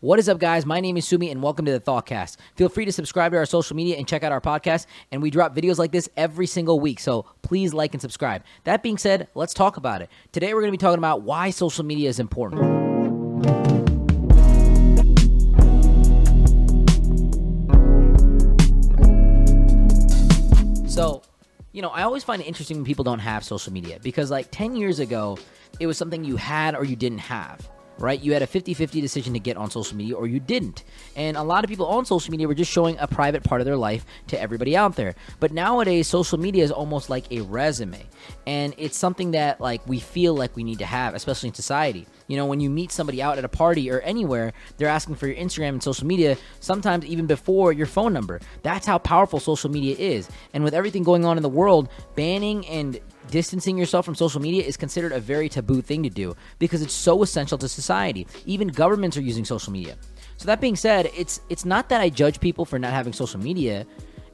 What is up, guys? My name is Sumi, and welcome to the Thoughtcast. Feel free to subscribe to our social media and check out our podcast. And we drop videos like this every single week, so please like and subscribe. That being said, let's talk about it. Today, we're going to be talking about why social media is important. So, you know, I always find it interesting when people don't have social media because, like, 10 years ago, it was something you had or you didn't have right? You had a 50 50 decision to get on social media or you didn't. And a lot of people on social media were just showing a private part of their life to everybody out there. But nowadays, social media is almost like a resume. And it's something that like we feel like we need to have, especially in society. You know, when you meet somebody out at a party or anywhere, they're asking for your Instagram and social media, sometimes even before your phone number. That's how powerful social media is. And with everything going on in the world, banning and distancing yourself from social media is considered a very taboo thing to do because it's so essential to society. Even governments are using social media. So that being said, it's it's not that I judge people for not having social media.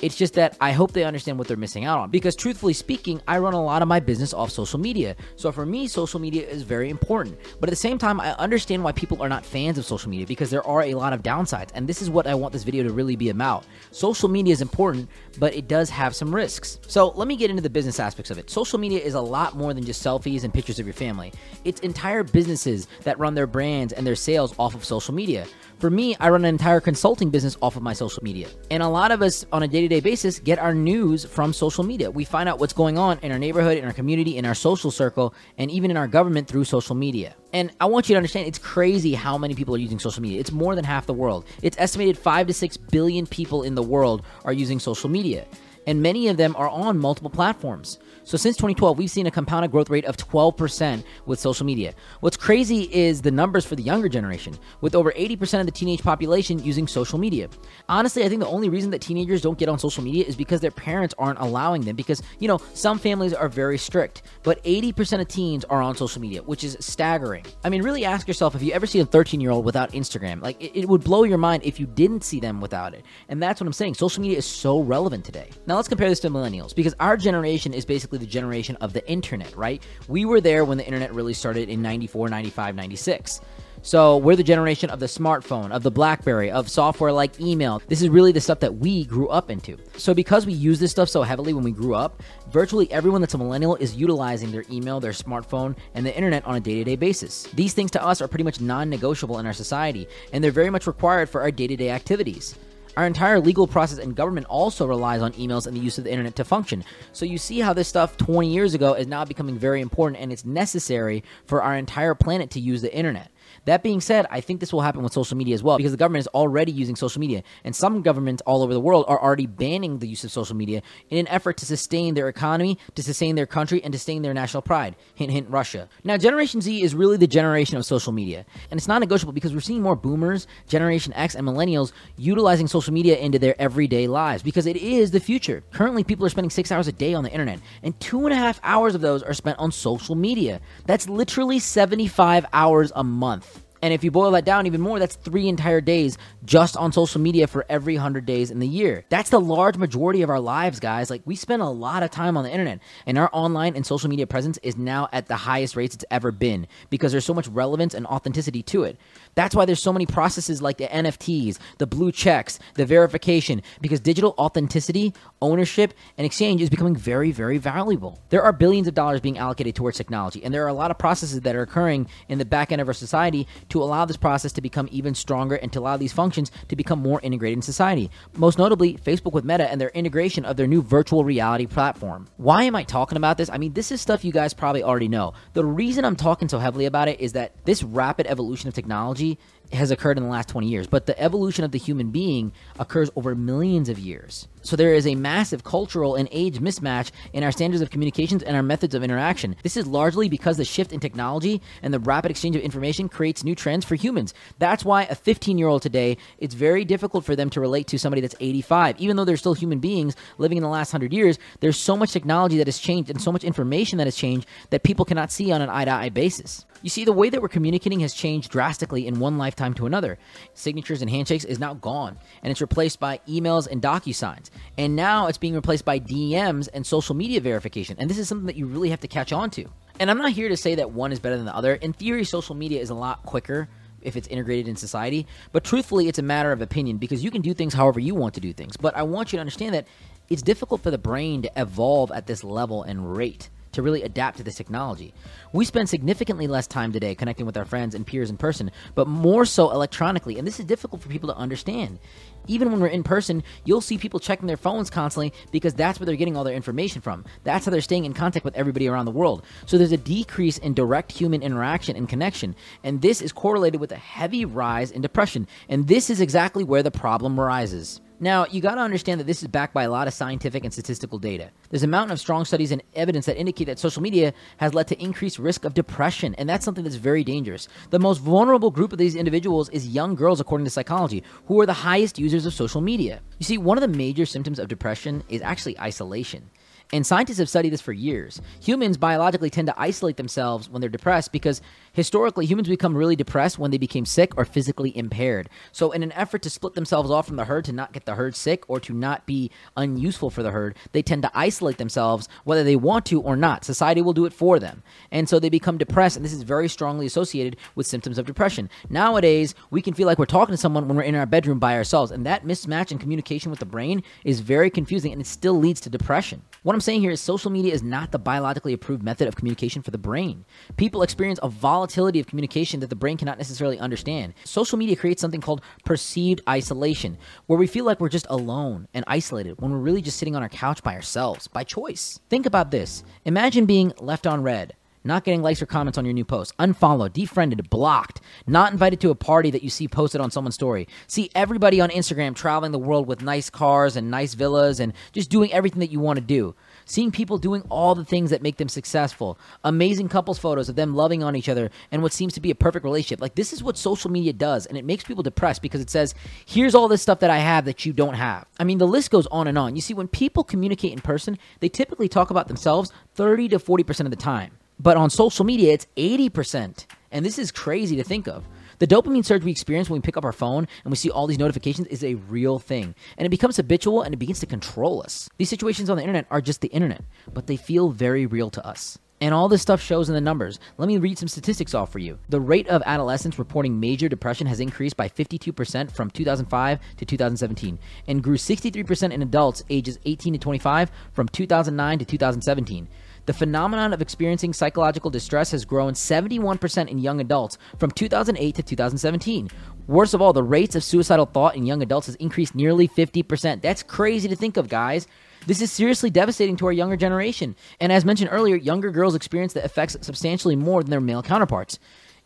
It's just that I hope they understand what they're missing out on. Because truthfully speaking, I run a lot of my business off social media. So for me, social media is very important. But at the same time, I understand why people are not fans of social media because there are a lot of downsides. And this is what I want this video to really be about. Social media is important, but it does have some risks. So let me get into the business aspects of it. Social media is a lot more than just selfies and pictures of your family. It's entire businesses that run their brands and their sales off of social media. For me, I run an entire consulting business off of my social media. And a lot of us on a day to day basis get our news from social media. We find out what's going on in our neighborhood, in our community, in our social circle, and even in our government through social media. And I want you to understand it's crazy how many people are using social media. It's more than half the world. It's estimated 5 to 6 billion people in the world are using social media and many of them are on multiple platforms. So since 2012, we've seen a compounded growth rate of 12% with social media. What's crazy is the numbers for the younger generation, with over 80% of the teenage population using social media. Honestly, I think the only reason that teenagers don't get on social media is because their parents aren't allowing them because, you know, some families are very strict, but 80% of teens are on social media, which is staggering. I mean, really ask yourself if you ever see a 13-year-old without Instagram. Like it, it would blow your mind if you didn't see them without it. And that's what I'm saying. Social media is so relevant today. Now let's compare this to millennials because our generation is basically the generation of the internet, right? We were there when the internet really started in 94, 95, 96. So we're the generation of the smartphone, of the Blackberry, of software like email. This is really the stuff that we grew up into. So because we use this stuff so heavily when we grew up, virtually everyone that's a millennial is utilizing their email, their smartphone, and the internet on a day-to-day basis. These things to us are pretty much non-negotiable in our society, and they're very much required for our day-to-day activities. Our entire legal process and government also relies on emails and the use of the internet to function. So you see how this stuff 20 years ago is now becoming very important and it's necessary for our entire planet to use the internet. That being said, I think this will happen with social media as well because the government is already using social media, and some governments all over the world are already banning the use of social media in an effort to sustain their economy, to sustain their country, and to sustain their national pride. Hint, hint, Russia. Now, Generation Z is really the generation of social media, and it's not negotiable because we're seeing more boomers, Generation X, and millennials utilizing social media into their everyday lives because it is the future. Currently, people are spending six hours a day on the internet, and two and a half hours of those are spent on social media. That's literally 75 hours a month. And if you boil that down even more, that's three entire days just on social media for every 100 days in the year. That's the large majority of our lives, guys. Like, we spend a lot of time on the internet, and our online and social media presence is now at the highest rates it's ever been because there's so much relevance and authenticity to it. That's why there's so many processes like the NFTs, the blue checks, the verification, because digital authenticity, ownership, and exchange is becoming very, very valuable. There are billions of dollars being allocated towards technology, and there are a lot of processes that are occurring in the back end of our society to allow this process to become even stronger and to allow these functions to become more integrated in society. Most notably, Facebook with Meta and their integration of their new virtual reality platform. Why am I talking about this? I mean, this is stuff you guys probably already know. The reason I'm talking so heavily about it is that this rapid evolution of technology has occurred in the last 20 years, but the evolution of the human being occurs over millions of years. So there is a massive cultural and age mismatch in our standards of communications and our methods of interaction. This is largely because the shift in technology and the rapid exchange of information creates new trends for humans. That's why a 15 year old today, it's very difficult for them to relate to somebody that's 85. Even though they're still human beings living in the last 100 years, there's so much technology that has changed and so much information that has changed that people cannot see on an eye to eye basis. You see, the way that we're communicating has changed drastically in one lifetime to another. Signatures and handshakes is now gone, and it's replaced by emails and DocuSigns. And now it's being replaced by DMs and social media verification. And this is something that you really have to catch on to. And I'm not here to say that one is better than the other. In theory, social media is a lot quicker if it's integrated in society. But truthfully, it's a matter of opinion because you can do things however you want to do things. But I want you to understand that it's difficult for the brain to evolve at this level and rate to really adapt to this technology. We spend significantly less time today connecting with our friends and peers in person, but more so electronically, and this is difficult for people to understand. Even when we're in person, you'll see people checking their phones constantly because that's where they're getting all their information from. That's how they're staying in contact with everybody around the world. So there's a decrease in direct human interaction and connection, and this is correlated with a heavy rise in depression. And this is exactly where the problem arises. Now, you got to understand that this is backed by a lot of scientific and statistical data. There's a mountain of strong studies and evidence that indicate that social media has led to increased risk of depression, and that's something that's very dangerous. The most vulnerable group of these individuals is young girls, according to psychology, who are the highest users of social media. You see, one of the major symptoms of depression is actually isolation. And scientists have studied this for years. Humans biologically tend to isolate themselves when they're depressed because historically humans become really depressed when they became sick or physically impaired. So, in an effort to split themselves off from the herd to not get the herd sick or to not be unuseful for the herd, they tend to isolate themselves whether they want to or not. Society will do it for them. And so they become depressed, and this is very strongly associated with symptoms of depression. Nowadays, we can feel like we're talking to someone when we're in our bedroom by ourselves, and that mismatch in communication with the brain is very confusing and it still leads to depression. What I'm saying here is social media is not the biologically approved method of communication for the brain. People experience a volatility of communication that the brain cannot necessarily understand. Social media creates something called perceived isolation, where we feel like we're just alone and isolated when we're really just sitting on our couch by ourselves, by choice. Think about this. Imagine being left on red not getting likes or comments on your new post, unfollowed, defriended, blocked, not invited to a party that you see posted on someone's story. See everybody on Instagram traveling the world with nice cars and nice villas and just doing everything that you want to do seeing people doing all the things that make them successful, amazing couples photos of them loving on each other, and what seems to be a perfect relationship. Like, this is what social media does, and it makes people depressed because it says, here's all this stuff that I have that you don't have. I mean, the list goes on and on. You see, when people communicate in person, they typically talk about themselves 30 to 40% of the time. But on social media, it's 80%. And this is crazy to think of. The dopamine surge we experience when we pick up our phone and we see all these notifications is a real thing. And it becomes habitual and it begins to control us. These situations on the internet are just the internet, but they feel very real to us. And all this stuff shows in the numbers. Let me read some statistics off for you. The rate of adolescents reporting major depression has increased by 52% from 2005 to 2017 and grew 63% in adults ages 18 to 25 from 2009 to 2017. The phenomenon of experiencing psychological distress has grown 71% in young adults from 2008 to 2017. Worst of all, the rates of suicidal thought in young adults has increased nearly 50%. That's crazy to think of, guys. This is seriously devastating to our younger generation. And as mentioned earlier, younger girls experience the effects substantially more than their male counterparts.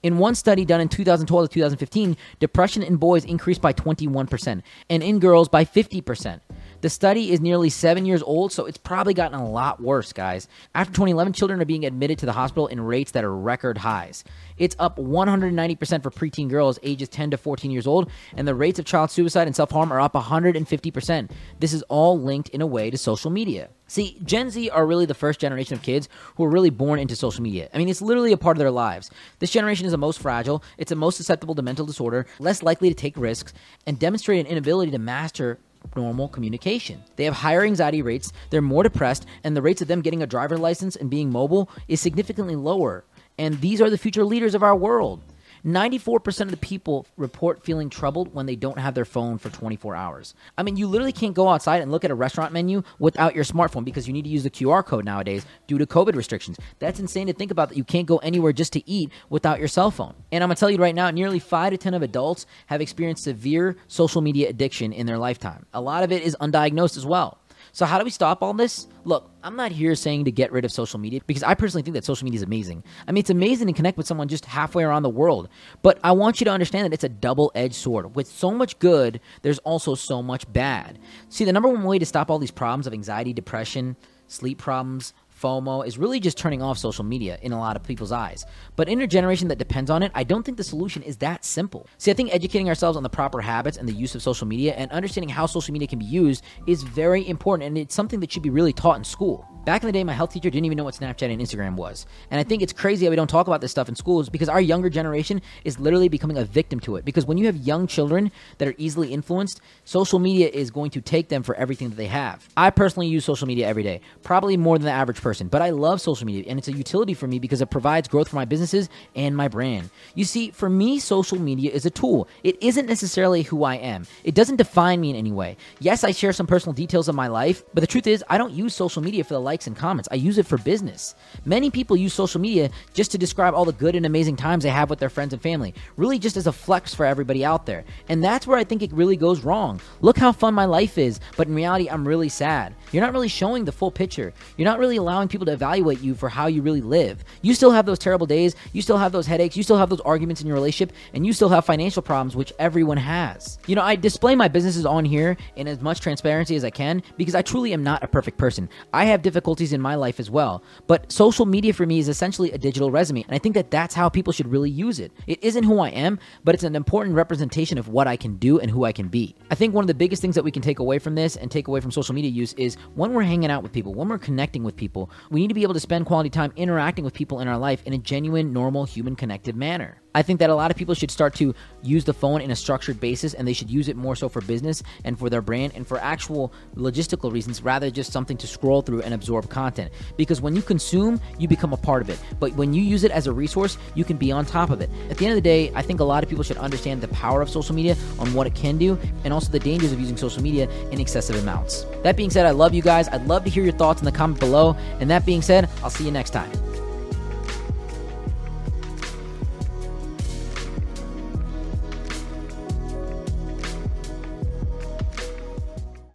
In one study done in 2012 to 2015, depression in boys increased by 21% and in girls by 50%. The study is nearly seven years old, so it's probably gotten a lot worse, guys. After 2011, children are being admitted to the hospital in rates that are record highs. It's up 190% for preteen girls ages 10 to 14 years old, and the rates of child suicide and self harm are up 150%. This is all linked in a way to social media. See, Gen Z are really the first generation of kids who are really born into social media. I mean, it's literally a part of their lives. This generation is the most fragile, it's the most susceptible to mental disorder, less likely to take risks, and demonstrate an inability to master normal communication. They have higher anxiety rates, they're more depressed, and the rates of them getting a driver license and being mobile is significantly lower. And these are the future leaders of our world. 94% of the people report feeling troubled when they don't have their phone for 24 hours. I mean, you literally can't go outside and look at a restaurant menu without your smartphone because you need to use the QR code nowadays due to COVID restrictions. That's insane to think about that you can't go anywhere just to eat without your cell phone. And I'm going to tell you right now, nearly 5 to 10 of adults have experienced severe social media addiction in their lifetime. A lot of it is undiagnosed as well. So, how do we stop all this? Look, I'm not here saying to get rid of social media because I personally think that social media is amazing. I mean, it's amazing to connect with someone just halfway around the world. But I want you to understand that it's a double edged sword. With so much good, there's also so much bad. See, the number one way to stop all these problems of anxiety, depression, sleep problems, FOMO is really just turning off social media in a lot of people's eyes. But in a generation that depends on it, I don't think the solution is that simple. See, I think educating ourselves on the proper habits and the use of social media and understanding how social media can be used is very important and it's something that should be really taught in school. Back in the day, my health teacher didn't even know what Snapchat and Instagram was. And I think it's crazy that we don't talk about this stuff in schools because our younger generation is literally becoming a victim to it. Because when you have young children that are easily influenced, social media is going to take them for everything that they have. I personally use social media every day, probably more than the average person, but I love social media and it's a utility for me because it provides growth for my businesses and my brand. You see, for me, social media is a tool. It isn't necessarily who I am, it doesn't define me in any way. Yes, I share some personal details of my life, but the truth is, I don't use social media for the likes and comments. I use it for business. Many people use social media just to describe all the good and amazing times they have with their friends and family, really just as a flex for everybody out there. And that's where I think it really goes wrong. Look how fun my life is, but in reality, I'm really sad. You're not really showing the full picture. You're not really allowing people to evaluate you for how you really live. You still have those terrible days, you still have those headaches, you still have those arguments in your relationship, and you still have financial problems, which everyone has. You know, I display my businesses on here in as much transparency as I can because I truly am not a perfect person. I have difficulties in my life as well. But social media for me is essentially a digital resume, and I think that that's how people should really use it. It isn't who I am, but it's an important representation of what I can do and who I can be. I think one of the biggest things that we can take away from this and take away from social media use is when we're hanging out with people, when we're connecting with people, we need to be able to spend quality time interacting with people in our life in a genuine, normal, human connected manner. I think that a lot of people should start to use the phone in a structured basis and they should use it more so for business and for their brand and for actual logistical reasons rather just something to scroll through and absorb content. Because when you consume, you become a part of it. But when you use it as a resource, you can be on top of it. At the end of the day, I think a lot of people should understand the power of social media on what it can do and also the dangers of using social media in excessive amounts. That being said, I love you guys. I'd love to hear your thoughts in the comment below. And that being said, I'll see you next time.